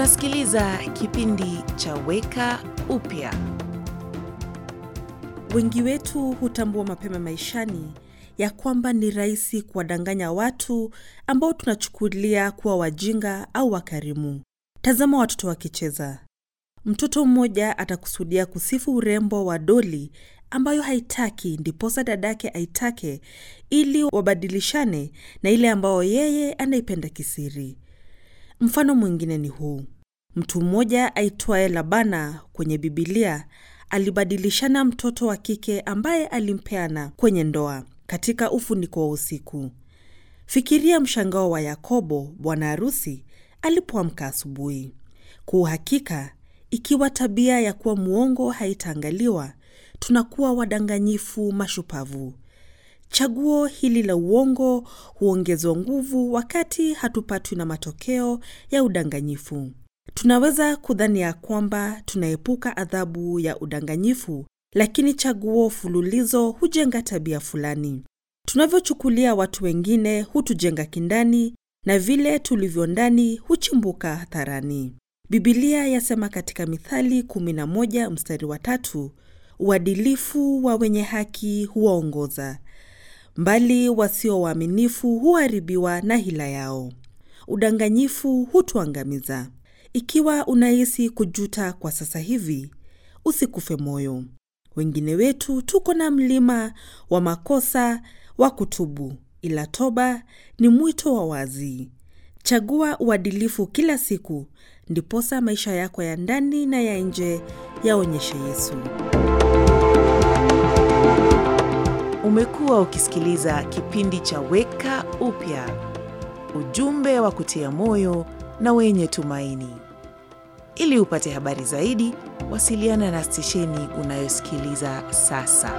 Unasikiliza kipindi cha Weka Upya. Wengi wetu hutambua mapema maishani ya kwamba ni rahisi kuwadanganya watu ambao tunachukulia kuwa wajinga au wakarimu. Tazama watoto wakicheza. Mtoto mmoja atakusudia kusifu urembo wa doli ambayo haitaki, ndiposa dadake aitake ili wabadilishane na ile ambayo yeye anaipenda kisiri. Mfano mwingine ni huu: mtu mmoja aitwaye Labana kwenye Bibilia alibadilishana mtoto wa kike ambaye alimpeana kwenye ndoa katika ufuniko wa usiku. Fikiria mshangao wa Yakobo bwana harusi alipoamka asubuhi. Kwa uhakika, ikiwa tabia ya kuwa mwongo haitaangaliwa, tunakuwa wadanganyifu mashupavu. Chaguo hili la uongo huongezwa nguvu wakati hatupatwi na matokeo ya udanganyifu. Tunaweza kudhani ya kwamba tunaepuka adhabu ya udanganyifu, lakini chaguo fululizo hujenga tabia fulani. Tunavyochukulia watu wengine hutujenga kindani, na vile tulivyo ndani huchimbuka hadharani. Bibilia yasema katika Mithali 11 mstari wa tatu, uadilifu wa wenye haki huwaongoza mbali wasio waaminifu huharibiwa na hila yao. Udanganyifu hutuangamiza. Ikiwa unahisi kujuta kwa sasa hivi, usikufe moyo. Wengine wetu tuko na mlima wa makosa wa kutubu, ila toba ni mwito wa wazi. Chagua uadilifu kila siku, ndiposa maisha yako ya ndani na ya nje yaonyeshe Yesu. Umekuwa ukisikiliza kipindi cha Weka Upya, ujumbe wa kutia moyo na wenye tumaini. Ili upate habari zaidi, wasiliana na stesheni unayosikiliza sasa.